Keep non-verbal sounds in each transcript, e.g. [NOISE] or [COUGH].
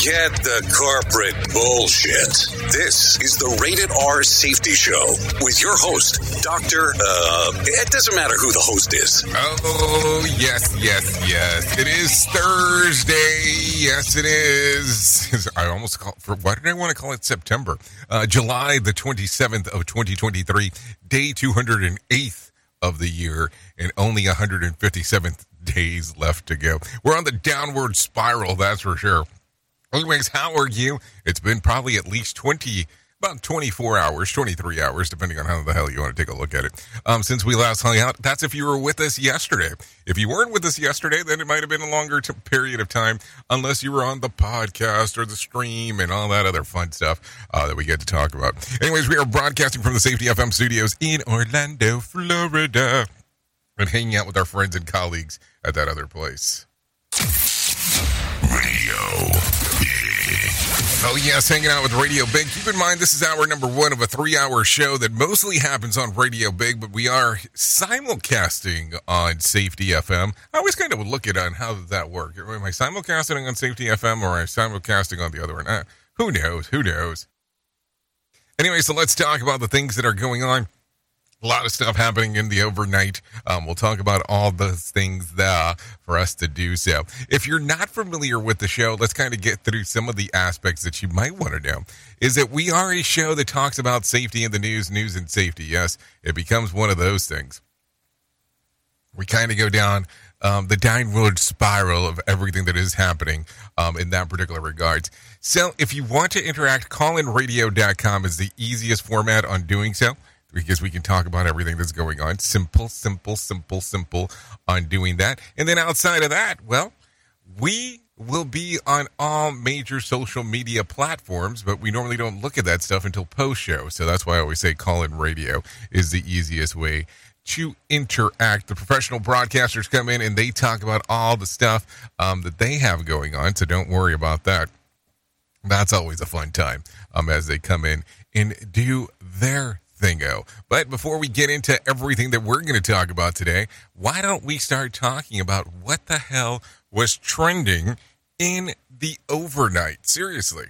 Forget the corporate bullshit. This is the Rated R Safety Show with your host, Dr. Uh, it doesn't matter who the host is. Oh, yes, yes, yes. It is Thursday. Yes, it is. [LAUGHS] I almost call for why did I want to call it September? Uh, July the 27th of 2023, day 208th of the year, and only 157th days left to go. We're on the downward spiral, that's for sure. Anyways, how are you? It's been probably at least 20, about 24 hours, 23 hours, depending on how the hell you want to take a look at it. Um, since we last hung out, that's if you were with us yesterday. If you weren't with us yesterday, then it might have been a longer t- period of time, unless you were on the podcast or the stream and all that other fun stuff uh, that we get to talk about. Anyways, we are broadcasting from the Safety FM studios in Orlando, Florida, and hanging out with our friends and colleagues at that other place. Radio Oh, yes, hanging out with Radio Big. Keep in mind, this is hour number one of a three hour show that mostly happens on Radio Big, but we are simulcasting on Safety FM. I always kind of look at on how that work. Am I simulcasting on Safety FM or am I simulcasting on the other one? Uh, who knows? Who knows? Anyway, so let's talk about the things that are going on a lot of stuff happening in the overnight. Um, we'll talk about all those things there for us to do so. If you're not familiar with the show, let's kind of get through some of the aspects that you might want to know. Is that we are a show that talks about safety in the news, news and safety. Yes, it becomes one of those things. We kind of go down um, the downward spiral of everything that is happening um, in that particular regards. So if you want to interact, callinradio.com is the easiest format on doing so because we can talk about everything that's going on. Simple, simple, simple, simple on doing that. And then outside of that, well, we will be on all major social media platforms, but we normally don't look at that stuff until post show. So that's why I always say call in radio is the easiest way to interact. The professional broadcasters come in and they talk about all the stuff um, that they have going on. So don't worry about that. That's always a fun time um, as they come in and do their thingo. But before we get into everything that we're going to talk about today, why don't we start talking about what the hell was trending in the overnight? Seriously.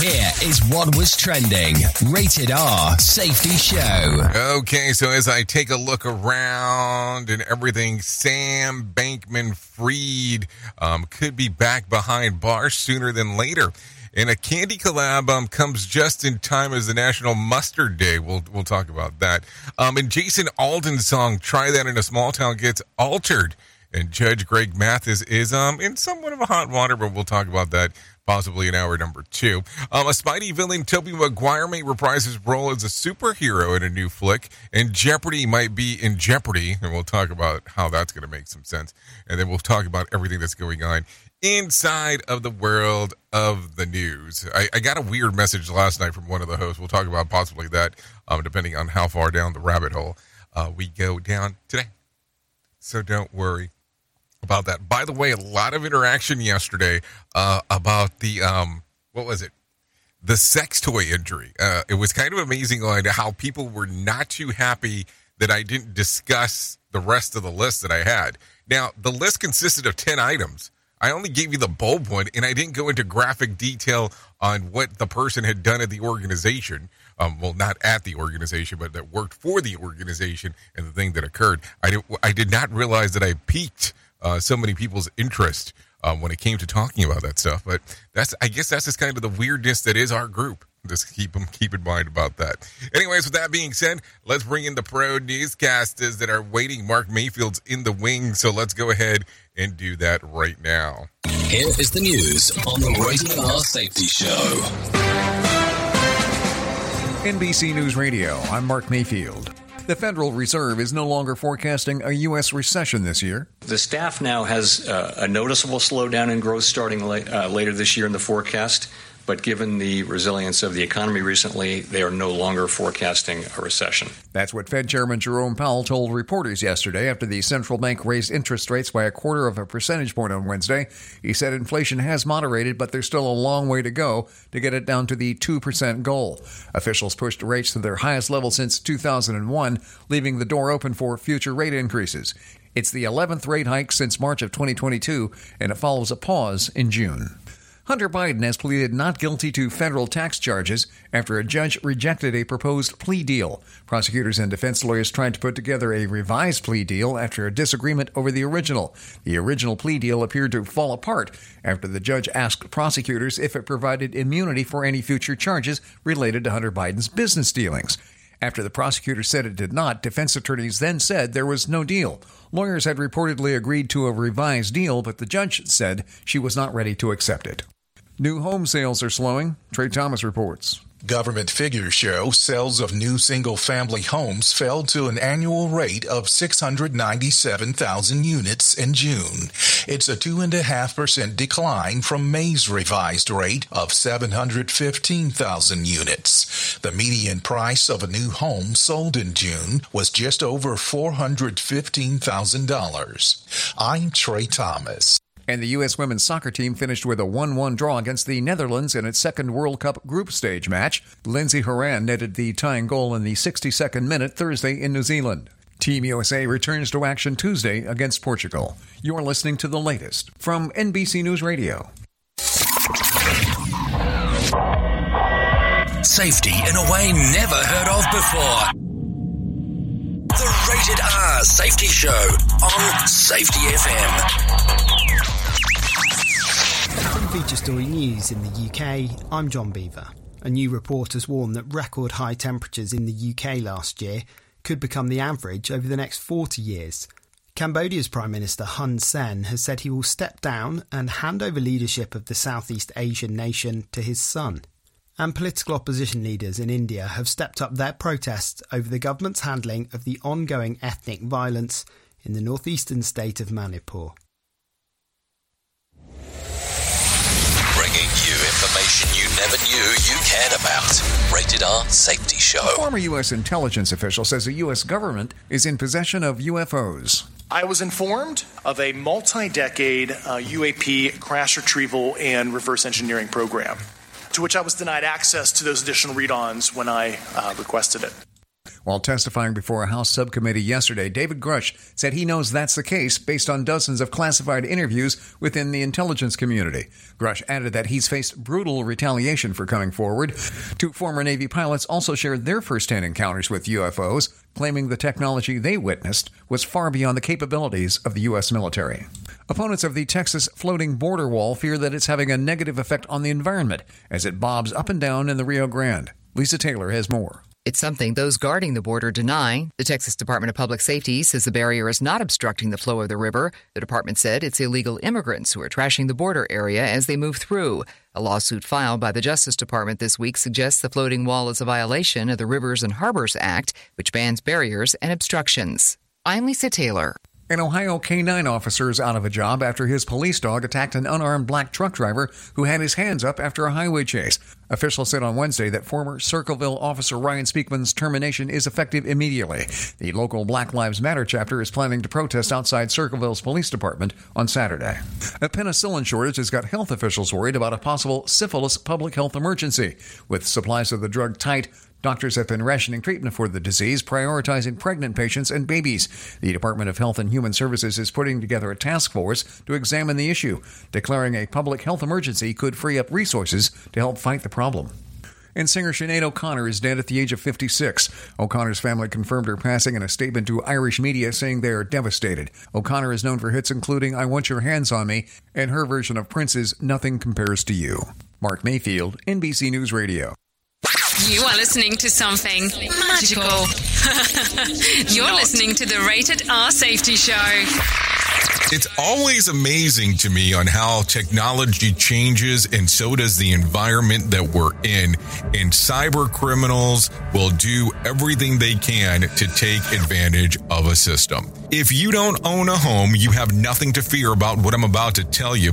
Here is what was trending. Rated R Safety Show. Okay, so as I take a look around and everything, Sam Bankman Fried um, could be back behind bars sooner than later. And a candy collab um, comes just in time as the National Mustard Day. We'll we'll talk about that. Um, and Jason Aldean's song "Try That in a Small Town" gets altered And Judge Greg Mathis is um in somewhat of a hot water, but we'll talk about that possibly in hour number two. Um, a Spidey villain, Tobey Maguire, may reprise his role as a superhero in a new flick, and Jeopardy might be in jeopardy, and we'll talk about how that's going to make some sense. And then we'll talk about everything that's going on inside of the world of the news. I, I got a weird message last night from one of the hosts. We'll talk about possibly that, um, depending on how far down the rabbit hole uh, we go down today. So don't worry about that. By the way, a lot of interaction yesterday uh, about the um, what was it? The sex toy injury. Uh, it was kind of amazing on how people were not too happy that I didn't discuss the rest of the list that I had. Now, the list consisted of 10 items. I only gave you the bulb one, and I didn't go into graphic detail on what the person had done at the organization. Um, well, not at the organization, but that worked for the organization and the thing that occurred. I did, I did not realize that I piqued uh, so many people's interest um, when it came to talking about that stuff. But that's, I guess, that's just kind of the weirdness that is our group. Just keep them keep in mind about that. Anyways, with that being said, let's bring in the pro newscasters that are waiting. Mark Mayfield's in the wing, so let's go ahead and do that right now. Here is the news on the Rated R Safety Show. NBC News Radio, I'm Mark Mayfield. The Federal Reserve is no longer forecasting a U.S. recession this year. The staff now has uh, a noticeable slowdown in growth starting la- uh, later this year in the forecast. But given the resilience of the economy recently, they are no longer forecasting a recession. That's what Fed Chairman Jerome Powell told reporters yesterday after the central bank raised interest rates by a quarter of a percentage point on Wednesday. He said inflation has moderated, but there's still a long way to go to get it down to the 2% goal. Officials pushed rates to their highest level since 2001, leaving the door open for future rate increases. It's the 11th rate hike since March of 2022, and it follows a pause in June. Hunter Biden has pleaded not guilty to federal tax charges after a judge rejected a proposed plea deal. Prosecutors and defense lawyers tried to put together a revised plea deal after a disagreement over the original. The original plea deal appeared to fall apart after the judge asked prosecutors if it provided immunity for any future charges related to Hunter Biden's business dealings. After the prosecutor said it did not, defense attorneys then said there was no deal. Lawyers had reportedly agreed to a revised deal, but the judge said she was not ready to accept it. New home sales are slowing. Trey Thomas reports. Government figures show sales of new single family homes fell to an annual rate of 697,000 units in June. It's a 2.5% decline from May's revised rate of 715,000 units. The median price of a new home sold in June was just over $415,000. I'm Trey Thomas. And the U.S. women's soccer team finished with a 1 1 draw against the Netherlands in its second World Cup group stage match. Lindsey Horan netted the tying goal in the 62nd minute Thursday in New Zealand. Team USA returns to action Tuesday against Portugal. You're listening to the latest from NBC News Radio. Safety in a way never heard of before. The Rated R Safety Show on Safety FM. From Feature Story News in the UK, I'm John Beaver. A new report has warned that record high temperatures in the UK last year could become the average over the next 40 years. Cambodia's Prime Minister Hun Sen has said he will step down and hand over leadership of the Southeast Asian nation to his son. And political opposition leaders in India have stepped up their protests over the government's handling of the ongoing ethnic violence in the northeastern state of Manipur. Never knew you cared about. Rated R Safety Show. A former U.S. intelligence official says the U.S. government is in possession of UFOs. I was informed of a multi decade uh, UAP crash retrieval and reverse engineering program, to which I was denied access to those additional read ons when I uh, requested it. While testifying before a House subcommittee yesterday, David Grusch said he knows that's the case based on dozens of classified interviews within the intelligence community. Grusch added that he's faced brutal retaliation for coming forward. Two former Navy pilots also shared their firsthand encounters with UFOs, claiming the technology they witnessed was far beyond the capabilities of the U.S. military. Opponents of the Texas floating border wall fear that it's having a negative effect on the environment as it bobs up and down in the Rio Grande. Lisa Taylor has more. It's something those guarding the border deny. The Texas Department of Public Safety says the barrier is not obstructing the flow of the river. The department said it's illegal immigrants who are trashing the border area as they move through. A lawsuit filed by the Justice Department this week suggests the floating wall is a violation of the Rivers and Harbors Act, which bans barriers and obstructions. I'm Lisa Taylor. An Ohio K9 officer is out of a job after his police dog attacked an unarmed black truck driver who had his hands up after a highway chase. Officials said on Wednesday that former Circleville officer Ryan Speakman's termination is effective immediately. The local Black Lives Matter chapter is planning to protest outside Circleville's police department on Saturday. A penicillin shortage has got health officials worried about a possible syphilis public health emergency. With supplies of the drug tight, Doctors have been rationing treatment for the disease, prioritizing pregnant patients and babies. The Department of Health and Human Services is putting together a task force to examine the issue. Declaring a public health emergency could free up resources to help fight the problem. And singer Sinead O'Connor is dead at the age of 56. O'Connor's family confirmed her passing in a statement to Irish media saying they are devastated. O'Connor is known for hits including I Want Your Hands on Me and her version of Prince's Nothing Compares to You. Mark Mayfield, NBC News Radio. You are listening to something magical. [LAUGHS] You're listening to the Rated R Safety Show. It's always amazing to me on how technology changes and so does the environment that we're in. And cyber criminals will do everything they can to take advantage of a system. If you don't own a home, you have nothing to fear about what I'm about to tell you.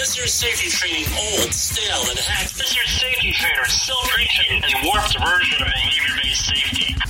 This is safety training old, stale, and hacked? Is safety trainer still preaching a warped version of behavior-based safety?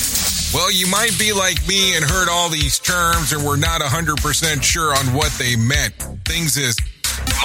Well, you might be like me and heard all these terms and were not 100% sure on what they meant. Things as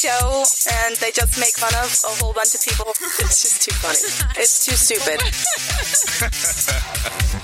Show, and they just make fun of a whole bunch of people. [LAUGHS] It's just too funny. It's too stupid.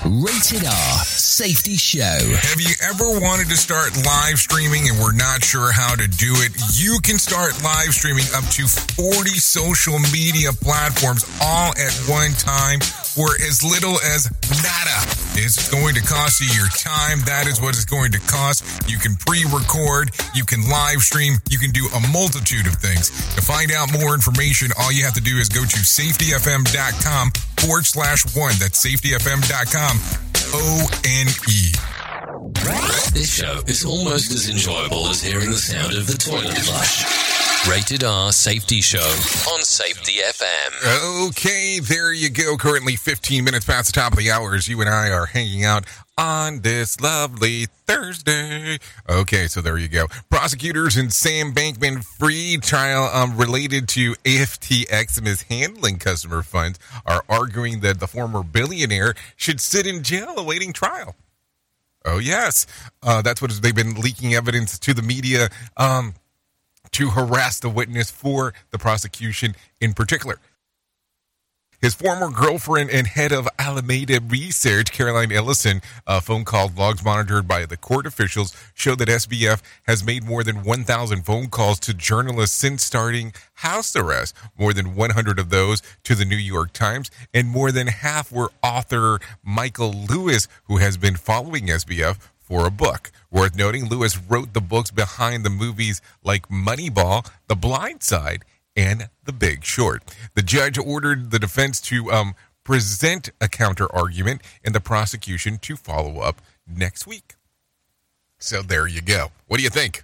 Rated R Safety Show. Have you ever wanted to start live streaming and were not sure how to do it? You can start live streaming up to 40 social media platforms all at one time for as little as nada. It's going to cost you your time. That is what it's going to cost. You can pre-record, you can live stream, you can do a multitude of things. To find out more information, all you have to do is go to safetyfm.com forward slash one. That's safetyfm.com O-N-E. This show is almost as enjoyable as hearing the sound of the toilet flush. Rated R Safety Show on Safety FM. Okay, there you go. Currently 15 minutes past the top of the hour as you and I are hanging out on this lovely Thursday. Okay, so there you go. Prosecutors in Sam Bankman Fried trial um, related to AFTX mishandling customer funds are arguing that the former billionaire should sit in jail awaiting trial. Oh, yes. Uh, that's what they've been leaking evidence to the media um, to harass the witness for the prosecution in particular. His former girlfriend and head of Alameda Research, Caroline Ellison, uh, phone call logs monitored by the court officials show that SBF has made more than 1,000 phone calls to journalists since starting house arrest. More than 100 of those to the New York Times, and more than half were author Michael Lewis, who has been following SBF for a book. Worth noting, Lewis wrote the books behind the movies like Moneyball, The Blind Side, and The Big Short. The judge ordered the defense to um, present a counter argument and the prosecution to follow up next week. So there you go. What do you think?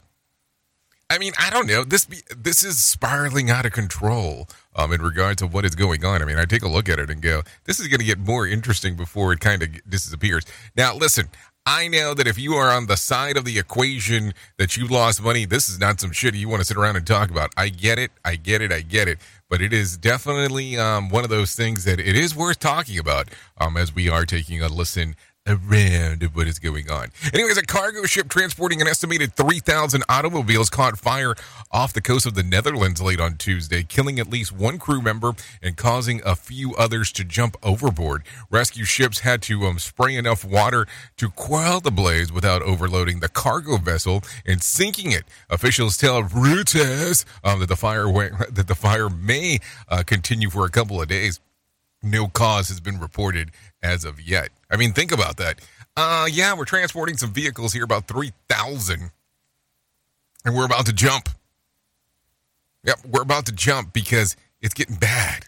I mean, I don't know. This be, this is spiraling out of control um, in regards to what is going on. I mean, I take a look at it and go, this is going to get more interesting before it kind of disappears. Now, listen, I know that if you are on the side of the equation that you lost money, this is not some shit you want to sit around and talk about. I get it. I get it. I get it. But it is definitely um, one of those things that it is worth talking about um, as we are taking a listen around what is going on. Anyways, a cargo ship transporting an estimated 3,000 automobiles caught fire off the coast of the Netherlands late on Tuesday, killing at least one crew member and causing a few others to jump overboard. Rescue ships had to um, spray enough water to quell the blaze without overloading the cargo vessel and sinking it. Officials tell Reuters um, that the fire [LAUGHS] that the fire may uh, continue for a couple of days. No cause has been reported as of yet. I mean, think about that. Uh, yeah, we're transporting some vehicles here, about 3,000. And we're about to jump. Yep, we're about to jump because it's getting bad.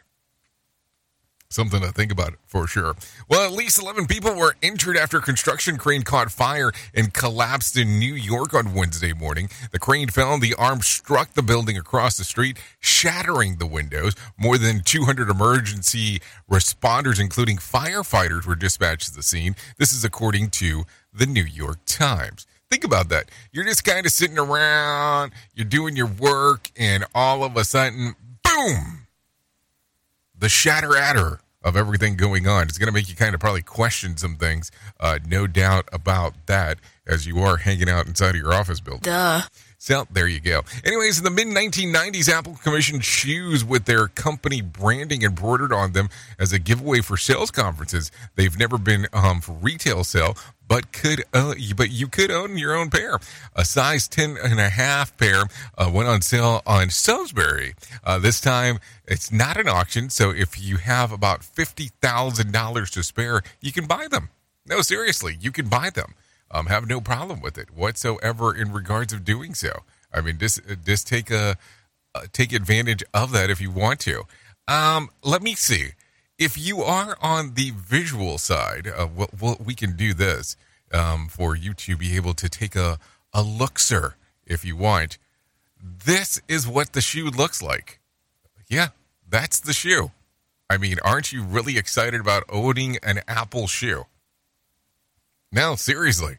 Something to think about for sure. Well, at least 11 people were injured after a construction crane caught fire and collapsed in New York on Wednesday morning. The crane fell and the arm struck the building across the street, shattering the windows. More than 200 emergency responders, including firefighters, were dispatched to the scene. This is according to the New York Times. Think about that. You're just kind of sitting around, you're doing your work, and all of a sudden, boom! The shatter adder of everything going on. It's going to make you kind of probably question some things. Uh, no doubt about that as you are hanging out inside of your office building. Duh. So there you go. Anyways, in the mid 1990s, Apple commissioned shoes with their company branding embroidered on them as a giveaway for sales conferences. They've never been um, for retail sale, but could uh, but you could own your own pair. A size 10 and a half pair uh, went on sale on Sotheby's. Uh, this time, it's not an auction, so if you have about $50,000 to spare, you can buy them. No, seriously, you can buy them. Um, have no problem with it whatsoever in regards of doing so. I mean, just just take a uh, take advantage of that if you want to. Um, let me see if you are on the visual side. Uh, well, well, we can do this um, for you to be able to take a a look, sir, if you want. This is what the shoe looks like. Yeah, that's the shoe. I mean, aren't you really excited about owning an Apple shoe? No, seriously.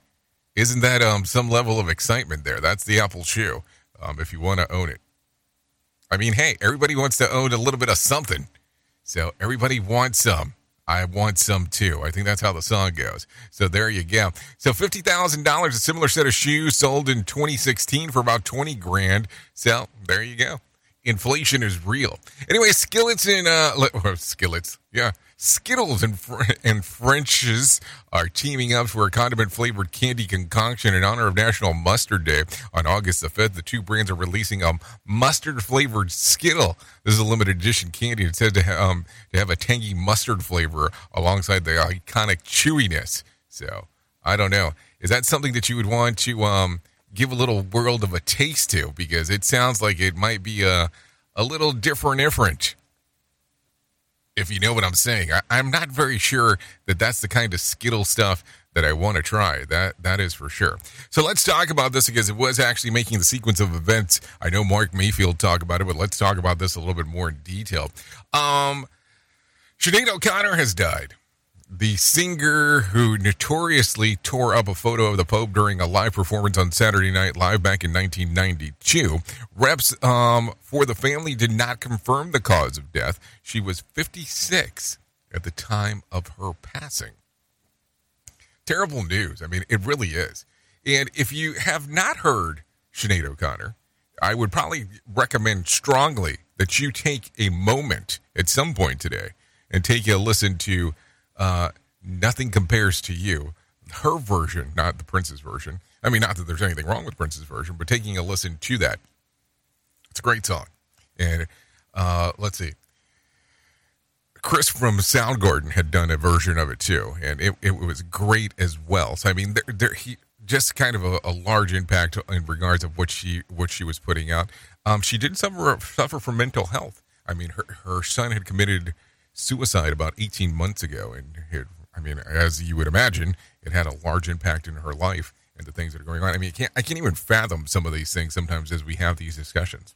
Isn't that um some level of excitement there? That's the Apple shoe. Um, if you want to own it. I mean, hey, everybody wants to own a little bit of something. So everybody wants some. I want some too. I think that's how the song goes. So there you go. So fifty thousand dollars, a similar set of shoes sold in 2016 for about 20 grand. So there you go. Inflation is real. Anyway, skillets in uh, [LAUGHS] skillets, yeah, Skittles and, and French's are teaming up for a condiment flavored candy concoction in honor of National Mustard Day. On August the 5th, the two brands are releasing a mustard flavored Skittle. This is a limited edition candy. It's said to, ha- um, to have a tangy mustard flavor alongside the iconic chewiness. So, I don't know. Is that something that you would want to um, give a little world of a taste to? Because it sounds like it might be a, a little different, different if you know what I'm saying. I, am not very sure that that's the kind of Skittle stuff that I want to try. That that is for sure. So let's talk about this because it was actually making the sequence of events. I know Mark Mayfield talked about it, but let's talk about this a little bit more in detail. Um, Sinead O'Connor has died the singer who notoriously tore up a photo of the Pope during a live performance on Saturday Night Live back in 1992. Reps um, for the family did not confirm the cause of death. She was 56 at the time of her passing. Terrible news. I mean, it really is. And if you have not heard Sinead O'Connor, I would probably recommend strongly that you take a moment at some point today and take a listen to uh, Nothing Compares to You, her version, not the Prince's version. I mean, not that there's anything wrong with Prince's version, but taking a listen to that. It's a great song. And uh, let's see. Chris from Soundgarden had done a version of it too, and it, it was great as well. So I mean, there, there he just kind of a, a, large impact in regards of what she what she was putting out. Um, she did suffer suffer from mental health. I mean, her her son had committed suicide about 18 months ago. And it, I mean, as you would imagine, it had a large impact in her life and the things that are going on. I mean, can't, I can't even fathom some of these things sometimes as we have these discussions.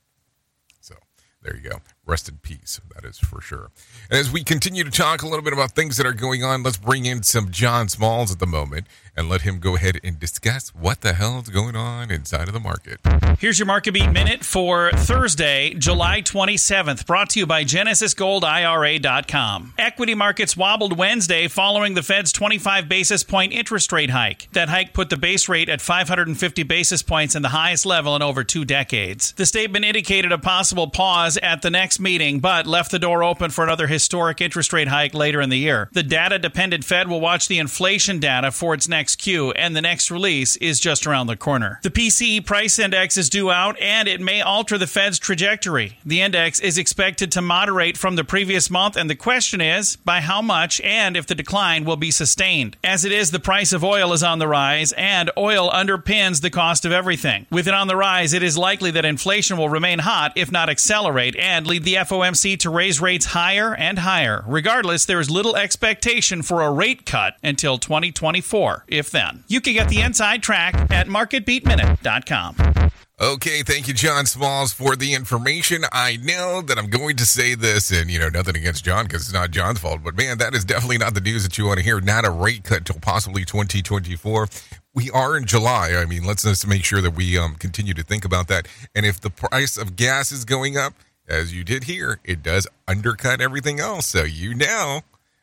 So there you go. Rest in peace. That is for sure. And as we continue to talk a little bit about things that are going on, let's bring in some John Smalls at the moment and let him go ahead and discuss what the hell is going on inside of the market. Here's your Market Beat Minute for Thursday, July 27th, brought to you by GenesisGoldIRA.com. Equity markets wobbled Wednesday following the Fed's 25 basis point interest rate hike. That hike put the base rate at 550 basis points and the highest level in over two decades. The statement indicated a possible pause at the next meeting, but left the door open for another historic interest rate hike later in the year. The data dependent Fed will watch the inflation data for its next cue, and the next release is just around the corner. The PCE price index is due out, and it may alter the Fed's trajectory. The index is expected to moderate from the previous month, and the question is by how much and if the decline will be sustained. As it is, the price of oil is on the rise, and oil underpins the cost of everything. With it on the rise, it is likely that inflation will remain hot, if not accelerate, and lead the the FOMC to raise rates higher and higher. Regardless, there is little expectation for a rate cut until 2024, if then. You can get the inside track at marketbeatminute.com. Okay, thank you, John Smalls, for the information. I know that I'm going to say this, and you know, nothing against John because it's not John's fault, but man, that is definitely not the news that you want to hear. Not a rate cut till possibly 2024. We are in July. I mean, let's just make sure that we um, continue to think about that. And if the price of gas is going up, as you did here, it does undercut everything else. So you know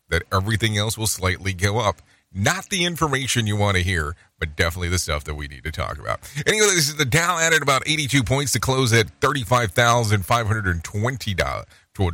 that everything else will slightly go up. Not the information you want to hear, but definitely the stuff that we need to talk about. Anyway, this is the Dow added about 82 points to close at 35,520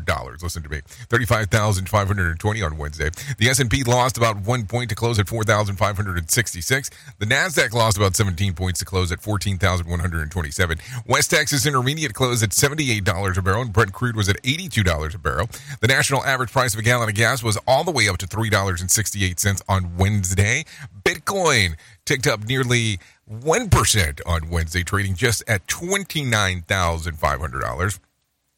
dollars. Listen to me, thirty-five thousand five hundred and twenty on Wednesday. The S and P lost about one point to close at four thousand five hundred and sixty-six. The Nasdaq lost about seventeen points to close at fourteen thousand one hundred and twenty-seven. West Texas Intermediate closed at seventy-eight dollars a barrel, and Brent crude was at eighty-two dollars a barrel. The national average price of a gallon of gas was all the way up to three dollars and sixty-eight cents on Wednesday. Bitcoin ticked up nearly 1% on Wednesday, trading just at $29,500.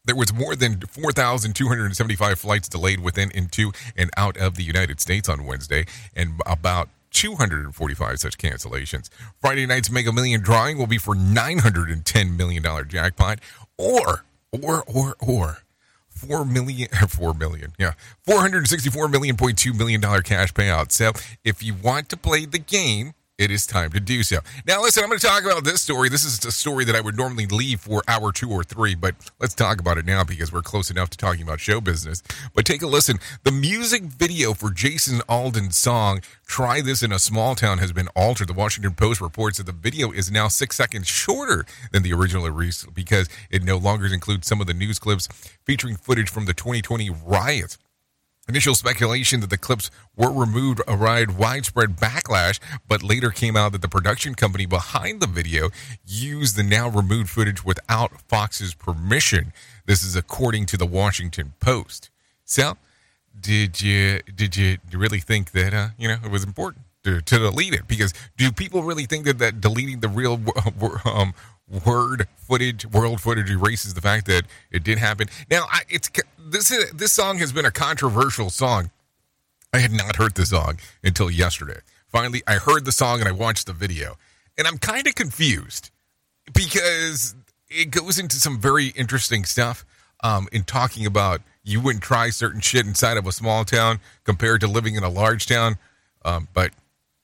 There was more than 4,275 flights delayed within, into, and out of the United States on Wednesday, and about 245 such cancellations. Friday night's Mega Million drawing will be for $910 million jackpot, or, or, or, or, four million, [LAUGHS] four million, yeah, four hundred sixty-four million point two million dollar cash payout. So, if you want to play the game, it is time to do so. Now, listen, I'm going to talk about this story. This is a story that I would normally leave for hour two or three, but let's talk about it now because we're close enough to talking about show business. But take a listen. The music video for Jason Aldean's song, Try This in a Small Town, has been altered. The Washington Post reports that the video is now six seconds shorter than the original release because it no longer includes some of the news clips featuring footage from the 2020 riots Initial speculation that the clips were removed arrived widespread backlash, but later came out that the production company behind the video used the now removed footage without Fox's permission. This is according to the Washington Post. So, did you did you really think that uh, you know it was important to, to delete it? Because do people really think that that deleting the real um, word footage, world footage erases the fact that it did happen? Now, I, it's this is, this song has been a controversial song. I had not heard the song until yesterday. Finally, I heard the song and I watched the video, and I'm kind of confused because it goes into some very interesting stuff um, in talking about you wouldn't try certain shit inside of a small town compared to living in a large town. Um, but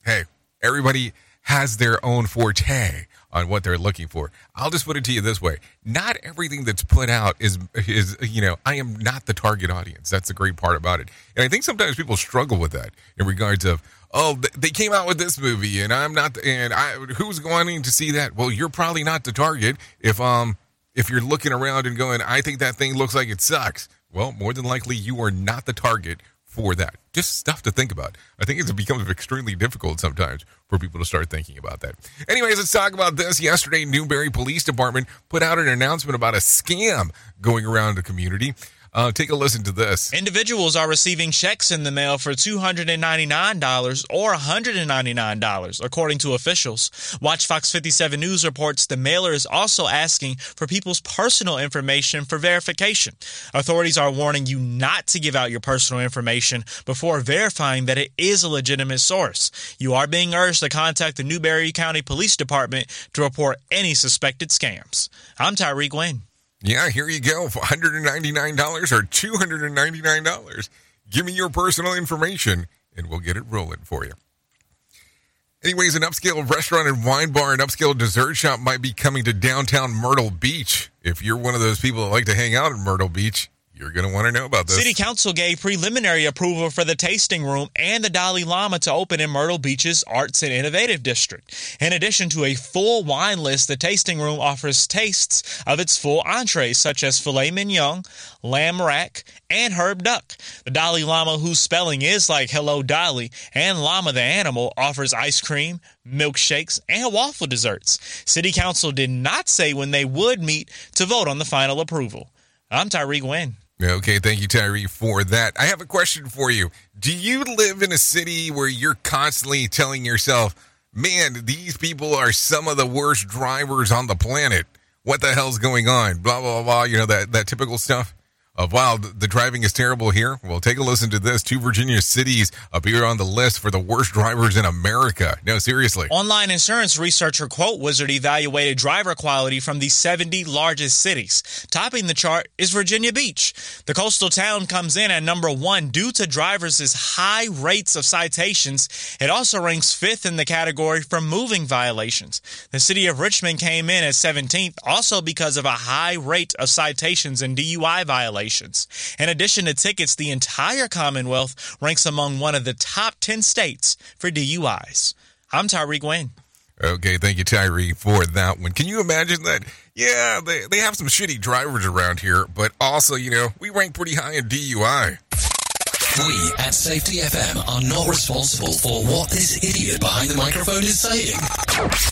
hey, everybody has their own forte on what they're looking for. I'll just put it to you this way: not everything that's put out is is you know I am not the target audience. That's the great part about it, and I think sometimes people struggle with that in regards of oh they came out with this movie and I'm not and I who's going to see that? Well, you're probably not the target if um if you're looking around and going I think that thing looks like it sucks. Well, more than likely you are not the target for that. Just stuff to think about. I think it becomes extremely difficult sometimes for people to start thinking about that. Anyways, let's talk about this. Yesterday, Newberry Police Department put out an announcement about a scam going around the community. Uh, take a listen to this. Individuals are receiving checks in the mail for $299 or $199, according to officials. WACH Fox 57 News reports the mailer is also asking for people's personal information for verification. Authorities are warning you not to give out your personal information before verifying that it is a legitimate source. You are being urged to contact the Newberry County Police Department to report any suspected scams. I'm Tyreek Wayne. Yeah, here you go. $199 or $299. Give me your personal information and we'll get it rolling for you. Anyways, an upscale restaurant and wine bar and upscale dessert shop might be coming to downtown Myrtle Beach. If you're one of those people that like to hang out in Myrtle Beach, you're going to want to know about this. City Council gave preliminary approval for the tasting room and the Dolly Llama to open in Myrtle Beach's Arts and Innovative District. In addition to a full wine list, the tasting room offers tastes of its full entrees, such as filet mignon, lamb rack, and herb duck. The Dolly Llama, whose spelling is like Hello Dolly, and Llama the animal, offers ice cream, milkshakes, and waffle desserts. City Council did not say when they would meet to vote on the final approval. I'm Tyreek Wynn. Okay, thank you, Tyree, for that. I have a question for you. Do you live in a city where you're constantly telling yourself, man, these people are some of the worst drivers on the planet? What the hell's going on? Blah, blah, blah. You know, that, that typical stuff Uh, of wow, the driving is terrible here. Well, take a listen to this. Two Virginia cities appear on the list for the worst drivers in America. No, seriously. Online insurance researcher Quote Wizard evaluated driver quality from the 70 largest cities. Topping the chart is Virginia Beach. The coastal town comes in at number one due to drivers' high rates of citations. It also ranks fifth in the category for moving violations. The city of Richmond came in at 17th, also because of a high rate of citations and DUI violations. In addition to tickets, the entire Commonwealth ranks among one of the top 10 states for DUIs. I'm Tyreek Wayne. Okay, thank you, Tyree, for that one. Can you imagine that? Yeah, they, they have some shitty drivers around here, but also, you know, we rank pretty high in DUI. We at Safety FM are not responsible for what this idiot behind the microphone is saying.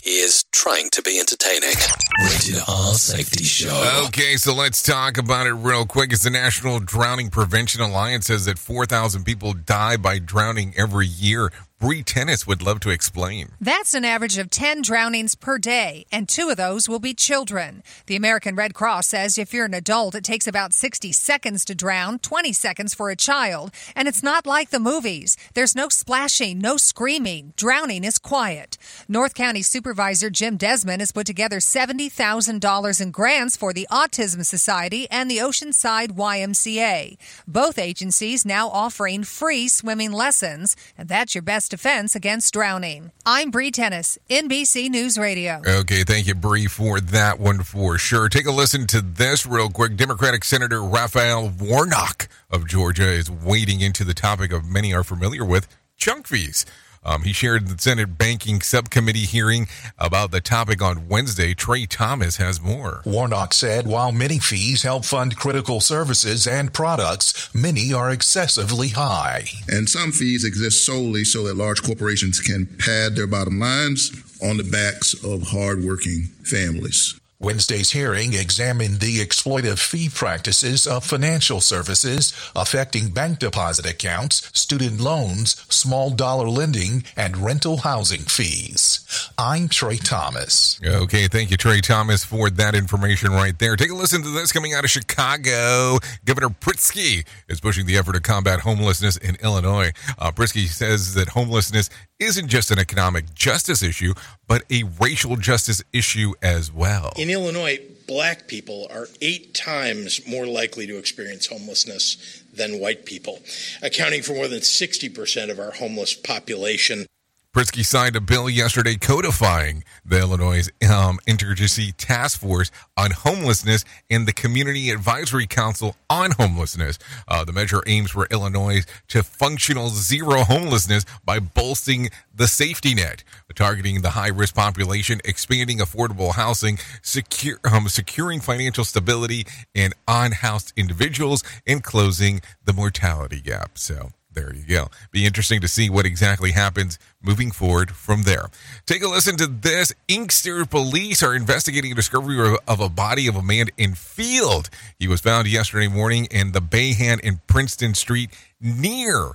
He is trying to be entertaining. Rated R Safety Show. Okay, so let's talk about it real quick. As the National Drowning Prevention Alliance says that 4,000 people die by drowning every year. Bree Tennis would love to explain. That's an average of 10 drownings per day, and two of those will be children. The American Red Cross says if you're an adult, it takes about 60 seconds to drown, 20 seconds for a child, and it's not like the movies. There's no splashing, no screaming. Drowning is quiet. North County Supervisor Jim Desmond has put together $70,000 in grants for the Autism Society and the Oceanside YMCA. Both agencies now offering free swimming lessons, and that's your best defense against drowning. I'm Bree Tennis, NBC News Radio. Okay, thank you, Bree, for that one for sure. Take a listen to this real quick. Democratic Senator Raphael Warnock of Georgia is wading into the topic of many are familiar with junk fees. Um, he shared the Senate Banking Subcommittee hearing about the topic on Wednesday. Trey Thomas has more. Warnock said while many fees help fund critical services and products, many are excessively high. And some fees exist solely so that large corporations can pad their bottom lines on the backs of hardworking families. Wednesday's hearing examined the exploitive fee practices of financial services affecting bank deposit accounts, student loans, small dollar lending, and rental housing fees. I'm Trey Thomas. Okay, thank you, Trey Thomas, for that information right there. Take a listen to this coming out of Chicago. Governor Pritzker is pushing the effort to combat homelessness in Illinois. Uh, Pritzker says that homelessness isn't just an economic justice issue, but a racial justice issue as well. In Illinois, black people are eight times more likely to experience homelessness than white people, accounting for more than 60% of our homeless population. Pritzker signed a bill yesterday codifying the Illinois um, Interagency Task Force on Homelessness and the Community Advisory Council on Homelessness. Uh, the measure aims for Illinois to functional zero homelessness by bolstering the safety net, targeting the high risk population, expanding affordable housing, secure, um, securing financial stability in unhoused individuals, and closing the mortality gap. So, there you go. Be interesting to see what exactly happens moving forward from there. Take a listen to this. Inkster police are investigating a discovery of a body of a man in Field. He was found yesterday morning in the Bayhand and Princeton Street near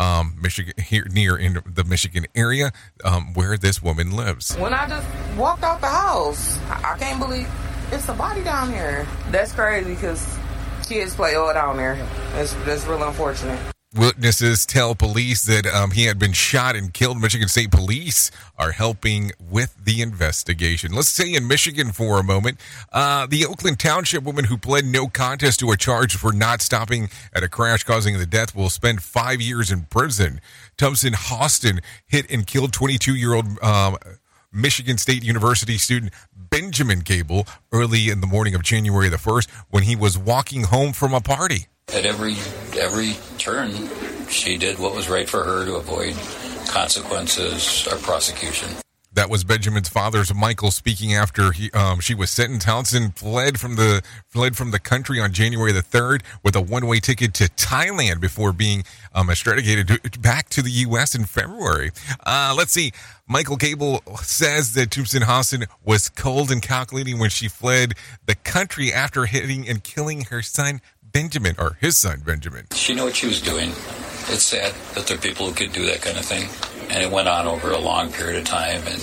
um, Michigan, here near in the Michigan area um, where this woman lives. When I just walked out the house, I can't believe it's a body down here. That's crazy because kids play all down there. That's, that's really unfortunate. Witnesses tell police that um, he had been shot and killed. Michigan State Police are helping with the investigation. Let's stay in Michigan for a moment. Uh, the Oakland Township woman who pled no contest to a charge for not stopping at a crash causing the death will spend five years in prison. Thompson Hostin hit and killed 22 year old. Um, Michigan State University student Benjamin Cable early in the morning of January the 1st when he was walking home from a party. At every every turn, she did what was right for her to avoid consequences or prosecution. That was Benjamin's father's Michael speaking after he um, she was sentenced. Townsend fled from the fled from the country on January the third with a one way ticket to Thailand before being um, extradited back to the U.S. in February. Uh, let's see. Michael Cable says that Thompson Hassan was cold and calculating when she fled the country after hitting and killing her son Benjamin or his son Benjamin. She knew what she was doing. It's sad that there are people who could do that kind of thing. And it went on over a long period of time. And,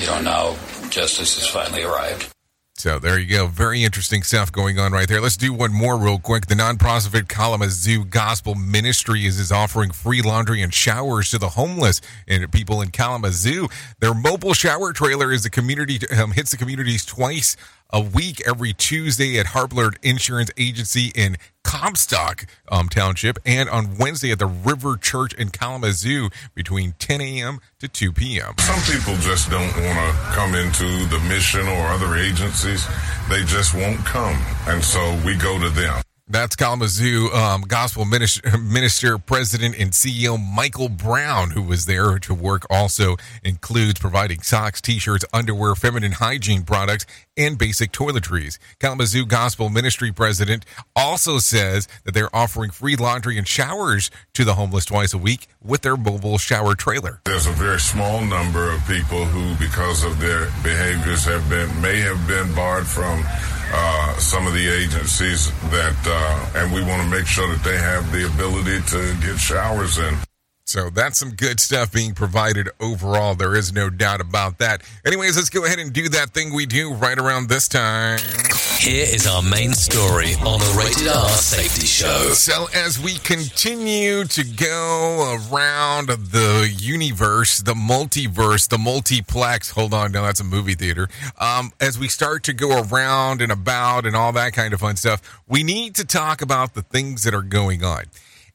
you know, now justice has finally arrived. So there you go. Very interesting stuff going on right there. Let's do one more real quick. The nonprofit Kalamazoo Gospel Ministry is, is offering free laundry and showers to the homeless and people in Kalamazoo. Their mobile shower trailer is the community um, hits the communities twice a week every Tuesday at Harpler Insurance Agency in Comstock um, Township and on Wednesday at the River Church in Kalamazoo between 10 a.m. to 2 p.m. Some people just don't want to come into the mission or other agencies. They just won't come. And so we go to them. That's Kalamazoo um, Gospel Minister, [LAUGHS] Minister, President, and CEO Michael Brown, who was there to work. Also includes providing socks, t-shirts, underwear, feminine hygiene products, and basic toiletries. Kalamazoo Gospel Ministry President also says that they're offering free laundry and showers to the homeless twice a week with their mobile shower trailer. There's a very small number of people who, because of their behaviors, have been may have been barred from uh, some of the agencies that, uh, and we want to make sure that they have the ability to get showers in. So that's some good stuff being provided overall. There is no doubt about that. Anyways, let's go ahead and do that thing we do right around this time. Here is our main story on the Rated R Safety Show. So, as we continue to go around the universe, the multiverse, the multiplex, hold on, no, that's a movie theater. Um, as we start to go around and about and all that kind of fun stuff, we need to talk about the things that are going on.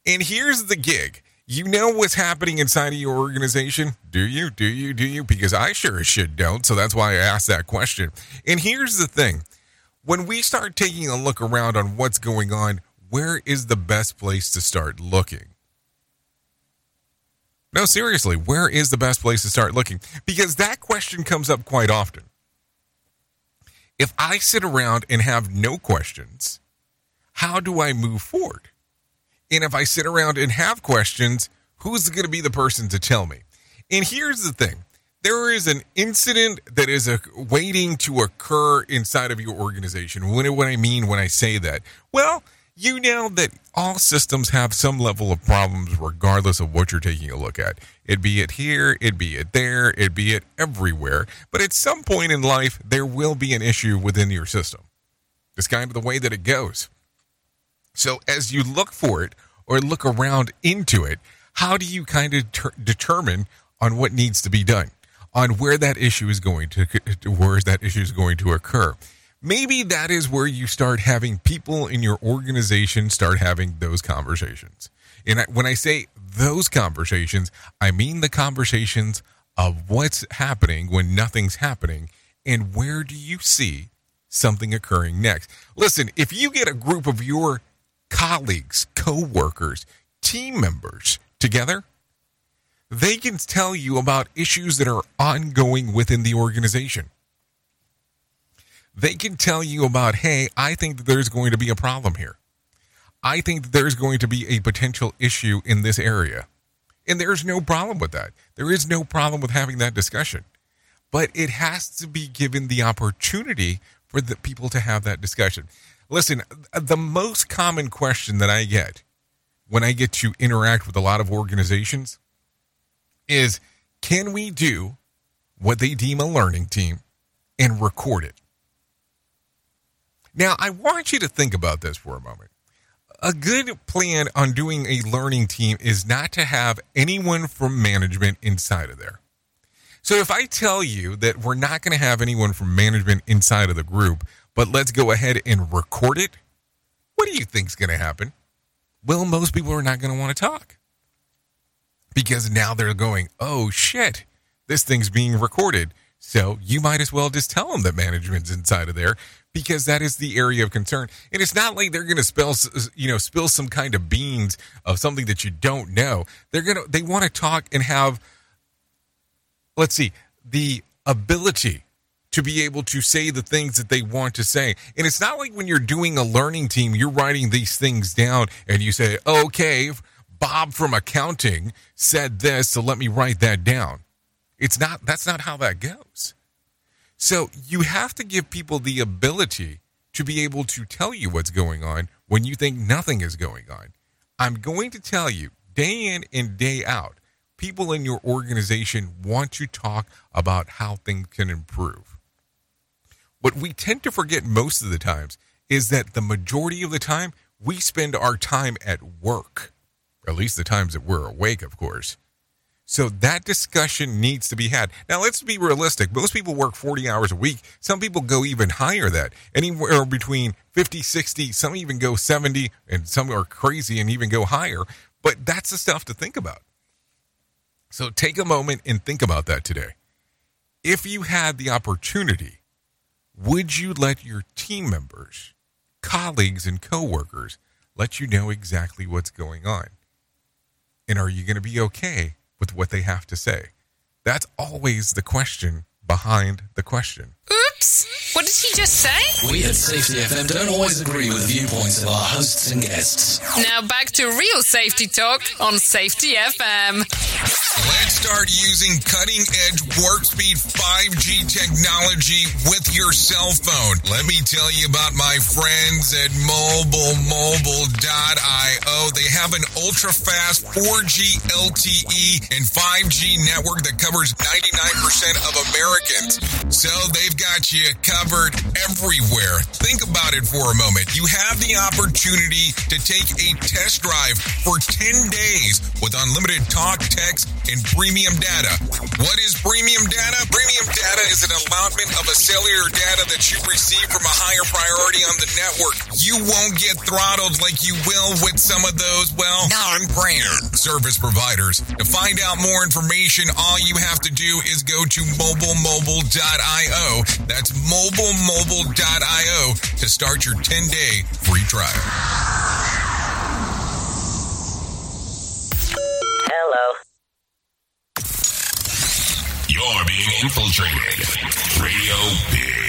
And here's the gig. You know what's happening inside of your organization? Do you? Do you? Do you? Because I sure as shit don't. So that's why I asked that question. And here's the thing when we start taking a look around on what's going on, where is the best place to start looking? No, seriously, where is the best place to start looking? Because that question comes up quite often. If I sit around and have no questions, how do I move forward? And if I sit around and have questions, who's going to be the person to tell me? And here's the thing there is an incident that is a, waiting to occur inside of your organization. What do I mean when I say that? Well, you know that all systems have some level of problems regardless of what you're taking a look at. It be it here, it be it there, it be it everywhere. But at some point in life, there will be an issue within your system. It's kind of the way that it goes. So as you look for it or look around into it, how do you kind of ter- determine on what needs to be done? On where that issue is going to where that issue is going to occur maybe that is where you start having people in your organization start having those conversations. And when I say those conversations, I mean the conversations of what's happening when nothing's happening and where do you see something occurring next. Listen, if you get a group of your colleagues, co-workers, team members together, they can tell you about issues that are ongoing within the organization they can tell you about, hey, I think that there's going to be a problem here. I think that there's going to be a potential issue in this area. And there's no problem with that. There is no problem with having that discussion. But it has to be given the opportunity for the people to have that discussion. Listen, the most common question that I get when I get to interact with a lot of organizations is can we do what they deem a learning team and record it? Now, I want you to think about this for a moment. A good plan on doing a learning team is not to have anyone from management inside of there. So if I tell you that we're not going to have anyone from management inside of the group, but let's go ahead and record it, what do you think is going to happen? Well, most people are not going to want to talk because now they're going, oh shit, this thing's being recorded. So you might as well just tell them that management's inside of there because that is the area of concern. And it's not like they're going to spill, you know, spill some kind of beans of something that you don't know. They're going to, they want to talk and have, let's see, the ability to be able to say the things that they want to say. And it's not like when you're doing a learning team, you're writing these things down and you say, okay, Bob from accounting said this, so let me write that down. It's not, that's not how that goes. So you have to give people the ability to be able to tell you what's going on when you think nothing is going on. I'm going to tell you day in and day out, people in your organization want to talk about how things can improve. What we tend to forget most of the times is that the majority of the time we spend our time at work, at least the times that we're awake, of course. So that discussion needs to be had. Now, let's be realistic. Most people work 40 hours a week. Some people go even higher that, anywhere between 50, 60, some even go 70, and some are crazy and even go higher. But that's the stuff to think about. So take a moment and think about that today. If you had the opportunity, would you let your team members, colleagues, and coworkers let you know exactly what's going on? And are you going to be okay with what they have to say? That's always the question behind the question. Oops! What did he just say? We at Safety FM don't always agree with viewpoints of our hosts and guests. Now back to real safety talk on Safety FM. Let's start using cutting edge warp speed 5G technology with your cell phone. Let me tell you about my friends at mobilemobile.io. They have an ultra fast 4G LTE and 5G network that covers 99% of Americans. So they've got you covered everywhere. Think about it for a moment. You have the opportunity to take a test drive for 10 days with unlimited talk, text, and premium data. What is premium data? Premium data is an allotment of a cellular data that you receive from a higher priority on the network. You won't get throttled like you will with some of those, well, non-brand service providers. To find out more information, all you have to do is go to mobilemobile.io. That's mobilemobile.io to start your 10 day free trial. Hello. You're being infiltrated. Radio Big.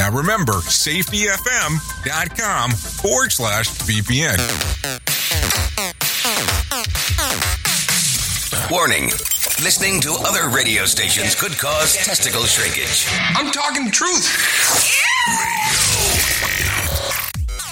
Now remember, safetyfm.com forward slash VPN. Warning. Listening to other radio stations could cause testicle shrinkage. I'm talking the truth.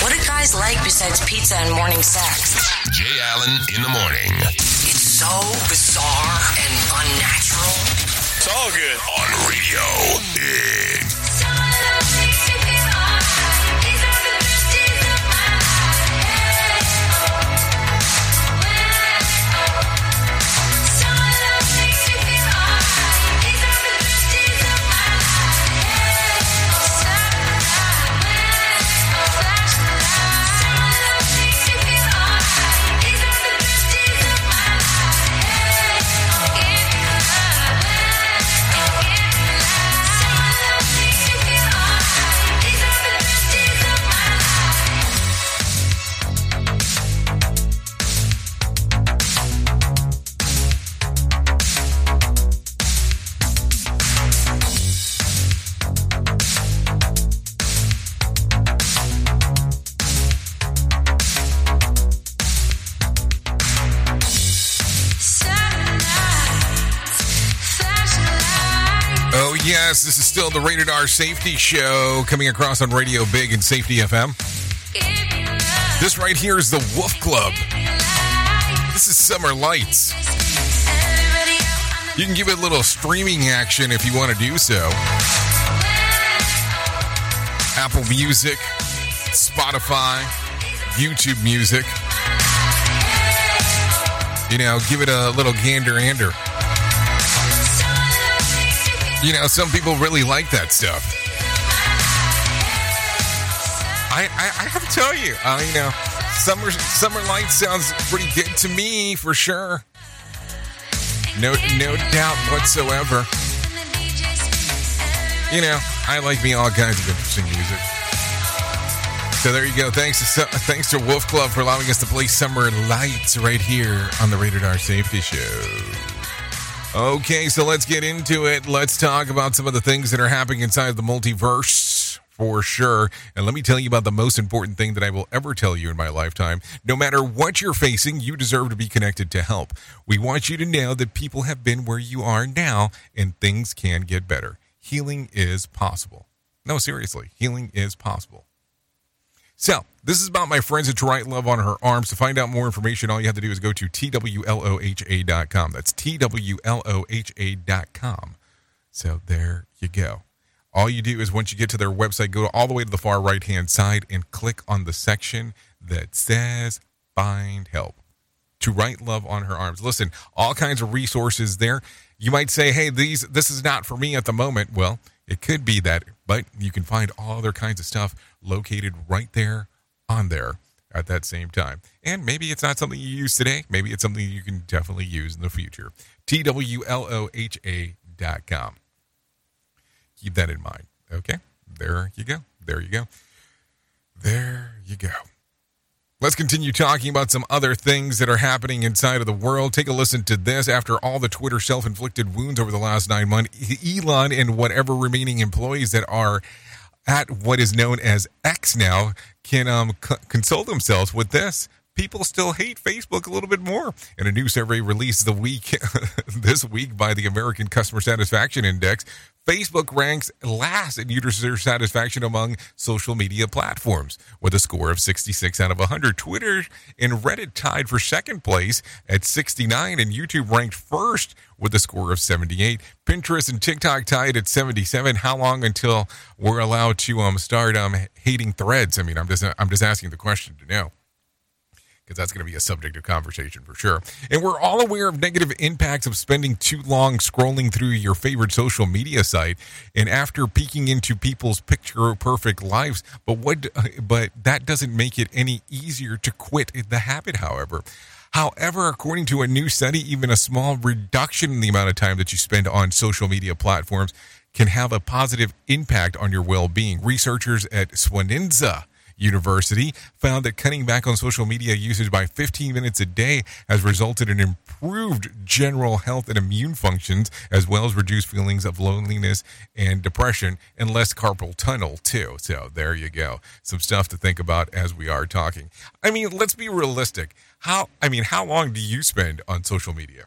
What do guys like besides pizza and morning sex? Jay Allen in the morning. It's so bizarre and unnatural. It's all good. On Radio Big. The Rated R Safety Show coming across on Radio Big and Safety FM. This right here is the Wolf Club. This is Summer Lights. You can give it a little streaming action if you want to do so. Apple Music, Spotify, YouTube Music. You know, give it a little gander ander. You know, some people really like that stuff. I, I, I have to tell you, uh, you know, Summer Summer Light sounds pretty good to me for sure. No no doubt whatsoever. You know, I like me all kinds of interesting music. So there you go. Thanks to thanks to Wolf Club for allowing us to play Summer Lights right here on the Rated R Safety Show. Okay, so let's get into it. Let's talk about some of the things that are happening inside the multiverse for sure. And let me tell you about the most important thing that I will ever tell you in my lifetime. No matter what you're facing, you deserve to be connected to help. We want you to know that people have been where you are now and things can get better. Healing is possible. No, seriously, healing is possible. So, this is about my friends at Write Love on Her Arms. To find out more information, all you have to do is go to TWLOHA.com. That's TWLOHA.com. So, there you go. All you do is once you get to their website, go all the way to the far right hand side and click on the section that says Find Help. To Write Love on Her Arms. Listen, all kinds of resources there. You might say, hey, these this is not for me at the moment. Well, it could be that, but you can find all other kinds of stuff located right there on there at that same time. And maybe it's not something you use today. Maybe it's something you can definitely use in the future. TWLOHA.com. Keep that in mind. Okay. There you go. There you go. There you go. Let's continue talking about some other things that are happening inside of the world. Take a listen to this. After all the Twitter self inflicted wounds over the last nine months, Elon and whatever remaining employees that are at what is known as X now can um, c- console themselves with this. People still hate Facebook a little bit more. In a new survey released the week [LAUGHS] this week by the American Customer Satisfaction Index, Facebook ranks last in user satisfaction among social media platforms with a score of 66 out of 100. Twitter and Reddit tied for second place at 69, and YouTube ranked first with a score of 78. Pinterest and TikTok tied at 77. How long until we're allowed to um, start um, hating threads? I mean, I'm just I'm just asking the question to know because that's going to be a subject of conversation for sure. And we're all aware of negative impacts of spending too long scrolling through your favorite social media site and after peeking into people's picture perfect lives. But what but that doesn't make it any easier to quit the habit, however. However, according to a new study, even a small reduction in the amount of time that you spend on social media platforms can have a positive impact on your well-being. Researchers at Swansea University found that cutting back on social media usage by 15 minutes a day has resulted in improved general health and immune functions, as well as reduced feelings of loneliness and depression, and less carpal tunnel, too. So there you go. Some stuff to think about as we are talking. I mean, let's be realistic. How, I mean, how long do you spend on social media?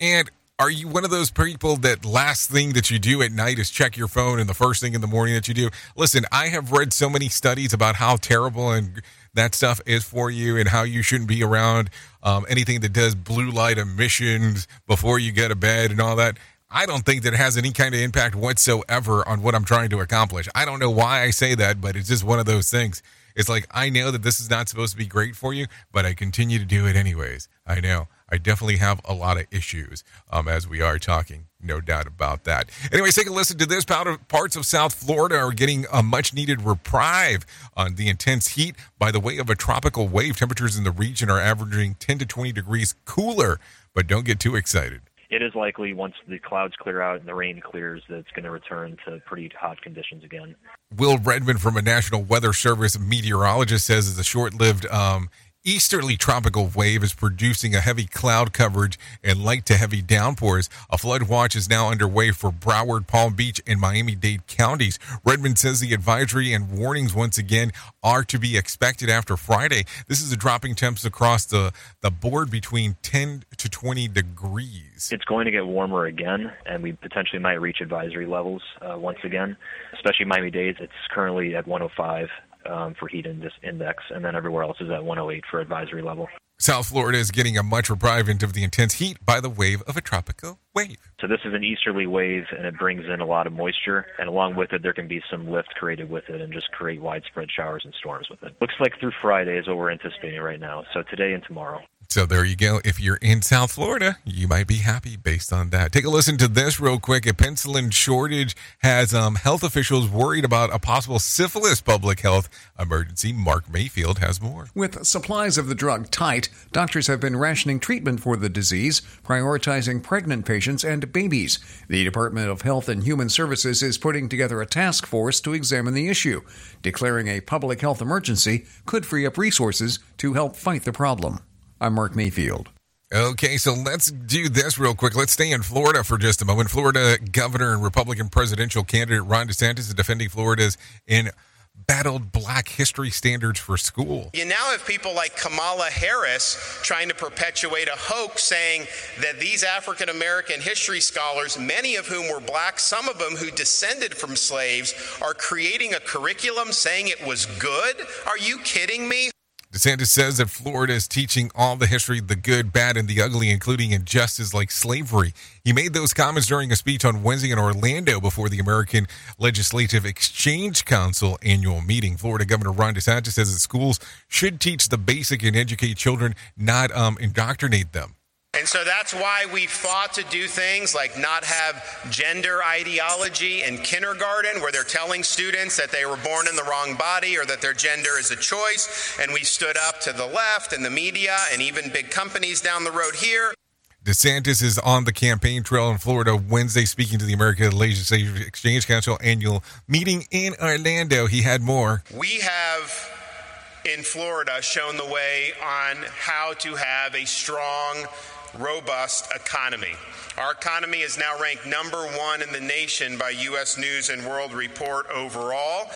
And are you one of those people that last thing that you do at night is check your phone and the first thing in the morning that you do? Listen, I have read so many studies about how terrible and that stuff is for you and how you shouldn't be around um, anything that does blue light emissions before you go to bed and all that. I don't think that it has any kind of impact whatsoever on what I'm trying to accomplish. I don't know why I say that, but it's just one of those things. It's like I know that this is not supposed to be great for you, but I continue to do it anyways. I know. I definitely have a lot of issues um, as we are talking. No doubt about that. Anyways, take a listen to this. Parts of South Florida are getting a much needed reprieve on the intense heat by the way of a tropical wave. Temperatures in the region are averaging 10 to 20 degrees cooler, but don't get too excited. It is likely once the clouds clear out and the rain clears that it's going to return to pretty hot conditions again. Will Redmond from a National Weather Service meteorologist says it's a short lived um, easterly tropical wave is producing a heavy cloud coverage and light to heavy downpours. A flood watch is now underway for Broward, Palm Beach, and Miami Dade counties. Redmond says the advisory and warnings once again are to be expected after Friday. This is a dropping temps across the, the board between 10 to 20 degrees. It's going to get warmer again, and we potentially might reach advisory levels uh, once again, especially Miami Dade. It's currently at 105 um, for heat in this index, and then everywhere else is at 108 for advisory level. South Florida is getting a much reprieve of the intense heat by the wave of a tropical wave. So this is an easterly wave, and it brings in a lot of moisture, and along with it, there can be some lift created with it, and just create widespread showers and storms with it. Looks like through Friday is what we're anticipating right now. So today and tomorrow. So there you go. If you're in South Florida, you might be happy based on that. Take a listen to this real quick. A penicillin shortage has um, health officials worried about a possible syphilis public health emergency. Mark Mayfield has more. With supplies of the drug tight, doctors have been rationing treatment for the disease, prioritizing pregnant patients and babies. The Department of Health and Human Services is putting together a task force to examine the issue. Declaring a public health emergency could free up resources to help fight the problem. I'm Mark Mayfield. Okay, so let's do this real quick. Let's stay in Florida for just a moment. Florida governor and Republican presidential candidate Ron DeSantis is defending Florida's in battled black history standards for school. You now have people like Kamala Harris trying to perpetuate a hoax saying that these African American history scholars, many of whom were black, some of them who descended from slaves, are creating a curriculum saying it was good. Are you kidding me? DeSantis says that Florida is teaching all the history, the good, bad, and the ugly, including injustice like slavery. He made those comments during a speech on Wednesday in Orlando before the American Legislative Exchange Council annual meeting. Florida Governor Ron DeSantis says that schools should teach the basic and educate children, not um, indoctrinate them. And so that's why we fought to do things like not have gender ideology in kindergarten, where they're telling students that they were born in the wrong body or that their gender is a choice. And we stood up to the left and the media and even big companies down the road here. DeSantis is on the campaign trail in Florida Wednesday, speaking to the American Legislative Exchange Council annual meeting in Orlando. He had more. We have in Florida shown the way on how to have a strong robust economy. Our economy is now ranked number one in the nation by U.S. News and World Report overall.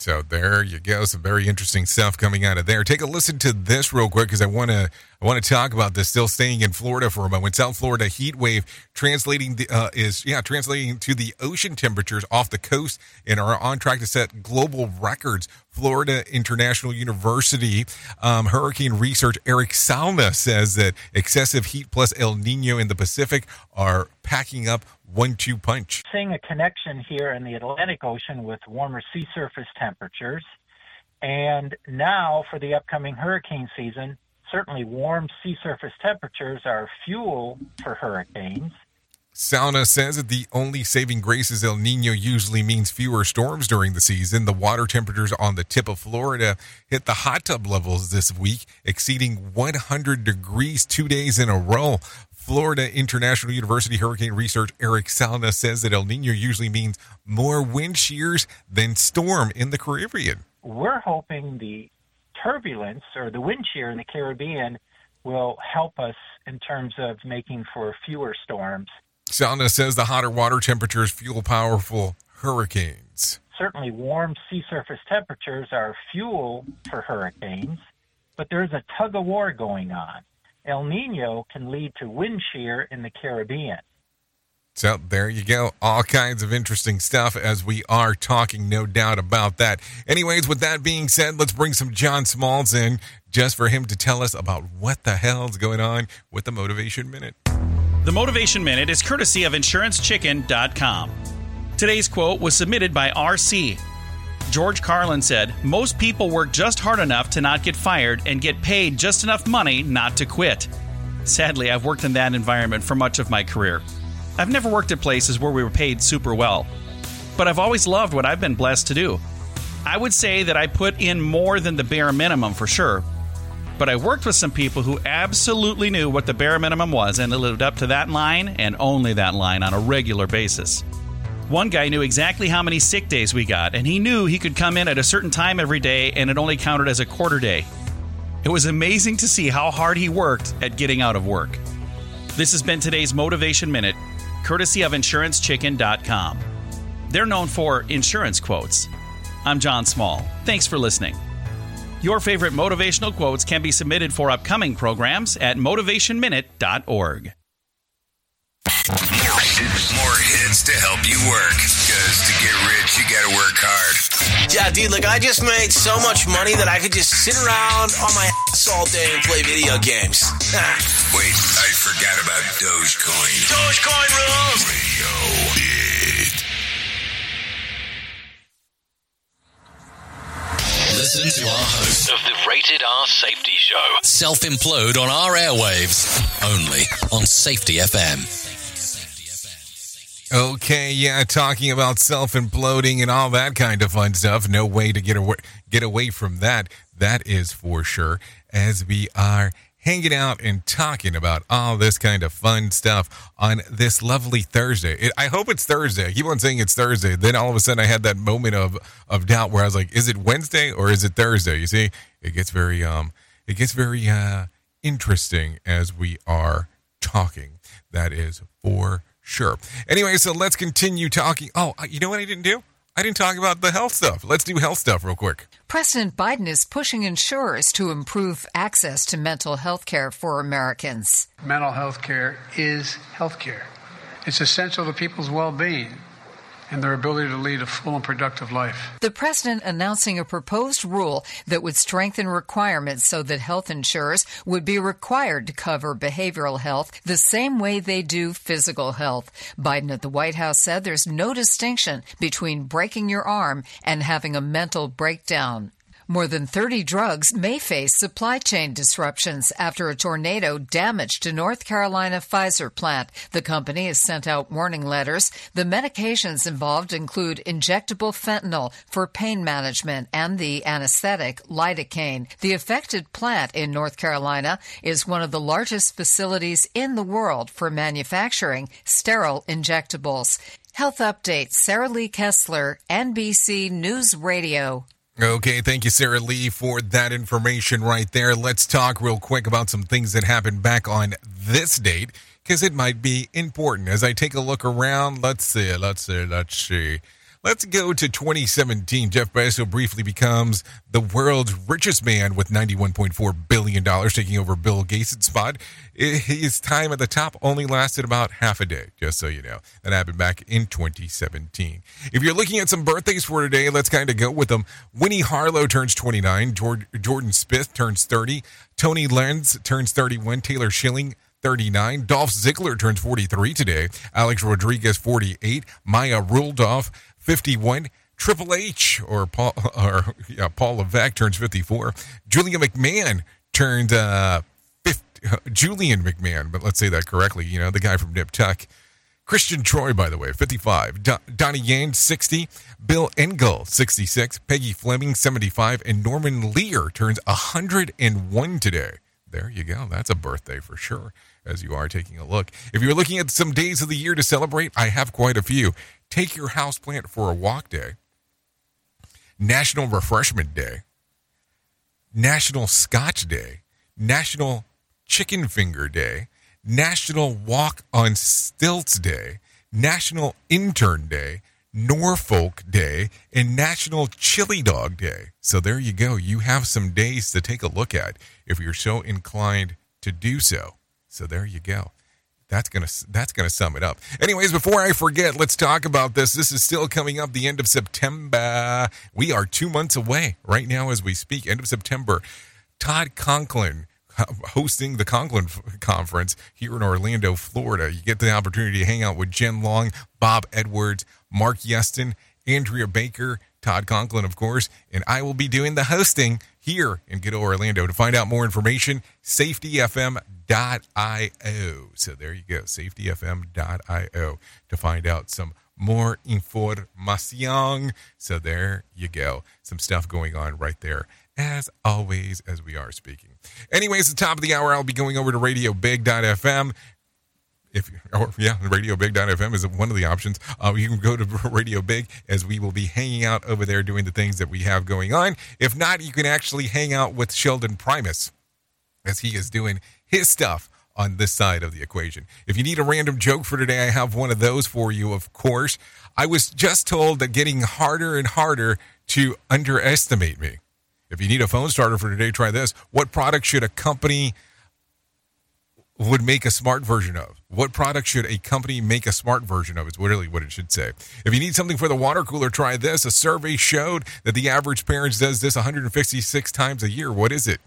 So there you go. Some very interesting stuff coming out of there. Take a listen to this real quick because I want to I want to talk about this. Still staying in Florida for a moment. South Florida heat wave translating the, uh, is yeah translating to the ocean temperatures off the coast and are on track to set global records. Florida International University um, hurricane research Erik Salna says that excessive heat plus El Nino in the Pacific are packing up one-two punch. Seeing a connection here in the Atlantic Ocean with warmer sea surface temperatures, and now for the upcoming hurricane season, certainly warm sea surface temperatures are fuel for hurricanes. Salna says that the only saving grace is El Nino usually means fewer storms during the season. The water temperatures on the tip of Florida hit the hot tub levels this week, exceeding 100 degrees two days in a row. Florida International University hurricane research Erik Salna says that El Nino usually means more wind shears than storm in the Caribbean. We're hoping the turbulence or the wind shear in the Caribbean will help us in terms of making for fewer storms. Salna says the hotter water temperatures fuel powerful hurricanes. Certainly, warm sea surface temperatures are fuel for hurricanes, but there's a tug of war going on. El Nino can lead to wind shear in the Caribbean. So there you go. All kinds of interesting stuff as we are talking, no doubt about that. Anyways, with that being said, let's bring some John Smalls in just for him to tell us about what the hell's going on with the Motivation Minute. The Motivation Minute is courtesy of InsuranceChicken.com. Today's quote was submitted by RC. George Carlin said, Most people work just hard enough to not get fired and get paid just enough money not to quit. Sadly, I've worked in that environment for much of my career. I've never worked at places where we were paid super well, but I've always loved what I've been blessed to do. I would say that I put in more than the bare minimum for sure, but I worked with some people who absolutely knew what the bare minimum was and lived up to that line and only that line on a regular basis. One guy knew exactly how many sick days we got, and he knew he could come in at a certain time every day and it only counted as a quarter day. It was amazing to see how hard he worked at getting out of work. This has been today's Motivation Minute, courtesy of InsuranceChicken.com. They're known for insurance quotes. I'm John Small. Thanks for listening. Your favorite motivational quotes can be submitted for upcoming programs at motivationminute.org. More hits, more hits to help you work. Because to get rich, you gotta work hard. Yeah, dude, like I just made so much money that I could just sit around on my ass all day and play video games. [LAUGHS] Wait, I forgot about Dogecoin. Dogecoin rules! Radio hit. listen to our host of the Rated R Safety Show. self implode on our airwaves only on Safety FM. Okay, yeah, talking about self imploding and all that kind of fun stuff. No way to get away get away from that. That is for sure. As we are hanging out and talking about all this kind of fun stuff on this lovely Thursday. It, I hope it's Thursday. I keep on saying it's Thursday. Then all of a sudden I had that moment of of doubt where I was like, is it Wednesday or is it Thursday? You see, it gets very um it gets very uh interesting as we are talking. That is for sure. Anyway, so let's continue talking. Oh, uh, you know what I didn't do? I didn't talk about the health stuff. Let's do health stuff real quick. President Biden is pushing insurers to improve access to mental health care for Americans. Mental health care is health care. It's essential to people's well being and their ability to lead a full and productive life. The president announcing a proposed rule that would strengthen requirements so that health insurers would be required to cover behavioral health the same way they do physical health. Biden at the White House said there's no distinction between breaking your arm and having a mental breakdown. More than 30 drugs may face supply chain disruptions after a tornado damaged a North Carolina Pfizer plant. The company has sent out warning letters. The medications involved include injectable fentanyl for pain management and the anesthetic lidocaine. The affected plant in North Carolina is one of the largest facilities in the world for manufacturing sterile injectables. Health update Sarah Lee Kessler, NBC News Radio. Okay, thank you, Sarah Lee, for that information right there. Let's talk real quick about some things that happened back on this date because it might be important. As I take a look around, let's see, let's see, let's see. Let's go to 2017. Jeff Bezos briefly becomes the world's richest man with $91.4 billion, taking over Bill Gates' spot. His time at the top only lasted about half a day, just so you know. That happened back in 2017. If you're looking at some birthdays for today, let's kind of go with them. Winnie Harlow turns 29, Jordan Spieth turns 30, Tony Lenz turns 31, Taylor Schilling 39. Dolph Ziggler turns 43 today. Alex Rodriguez 48. Maya Rudolph 51. Triple H or Paul [LAUGHS] or yeah, Paul Levesque turns 54. Julia McMahon turned uh 50, [LAUGHS] Julian McMahon, but let's say that correctly, you know, the guy from Nip Tuck. Christian Troy, by the way, 55. Do- Donnie Yen, 60. Bill Engvall, 66. Peggy Fleming, 75. And Norman Lear turns 101 today. There you go. That's a birthday for sure, as you are taking a look. If you're looking at some days of the year to celebrate, I have quite a few. Take your houseplant for a walk day, National Refreshment Day, National Scotch Day, National Chicken Finger Day, National Walk on Stilts Day, National Intern Day, Norfolk Day, and National Chili Dog Day. So there you go. You have some days to take a look at if you're so inclined to do so. So there you go. That's gonna that's gonna sum it up. Anyways, before I forget, let's talk about this. This is still coming up the end of September. We are two months away right now as we speak. End of September. Todd Conklin [LAUGHS] hosting the Conklin Conference here in Orlando, Florida. You get the opportunity to hang out with Jen Long, Bob Edwards, Mark Yeston, Andrea Baker, Todd Conklin, of course, and I will be doing the hosting here in Good Orlando. To find out more information, safetyfm.io. So there you go, safetyfm.io to find out some more information. So there you go, some stuff going on right there as always, as we are speaking. Anyways, at the top of the hour, I'll be going over to radiobig.fm. If or yeah, radiobig.fm is one of the options. Uh, you can go to [LAUGHS] Radio Big as we will be hanging out over there doing the things that we have going on. If not, you can actually hang out with Sheldon Primus as he is doing his stuff on this side of the equation. If you need a random joke for today, I have one of those for you, of course. I was just told that getting harder and harder to underestimate me. If you need a phone starter for today, try this. What product should a company would make a smart version of? What product should a company make a smart version of? Is really what it should say. If you need something for the water cooler, try this. A survey showed that the average parent does this 156 times a year. What is it?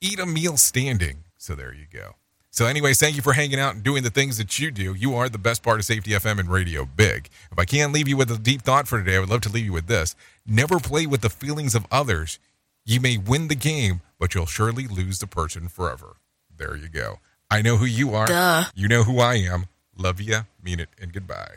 Eat a meal standing. So there you go. So, anyways, thank you for hanging out and doing the things that you do. You are the best part of Safety FM and Radio Big. If I can't leave you with a deep thought for today, I would love to leave you with this. Never play with the feelings of others. You may win the game, but you'll surely lose the person forever. There you go. I know who you are. Duh. You know who I am. Love ya, mean it, and goodbye.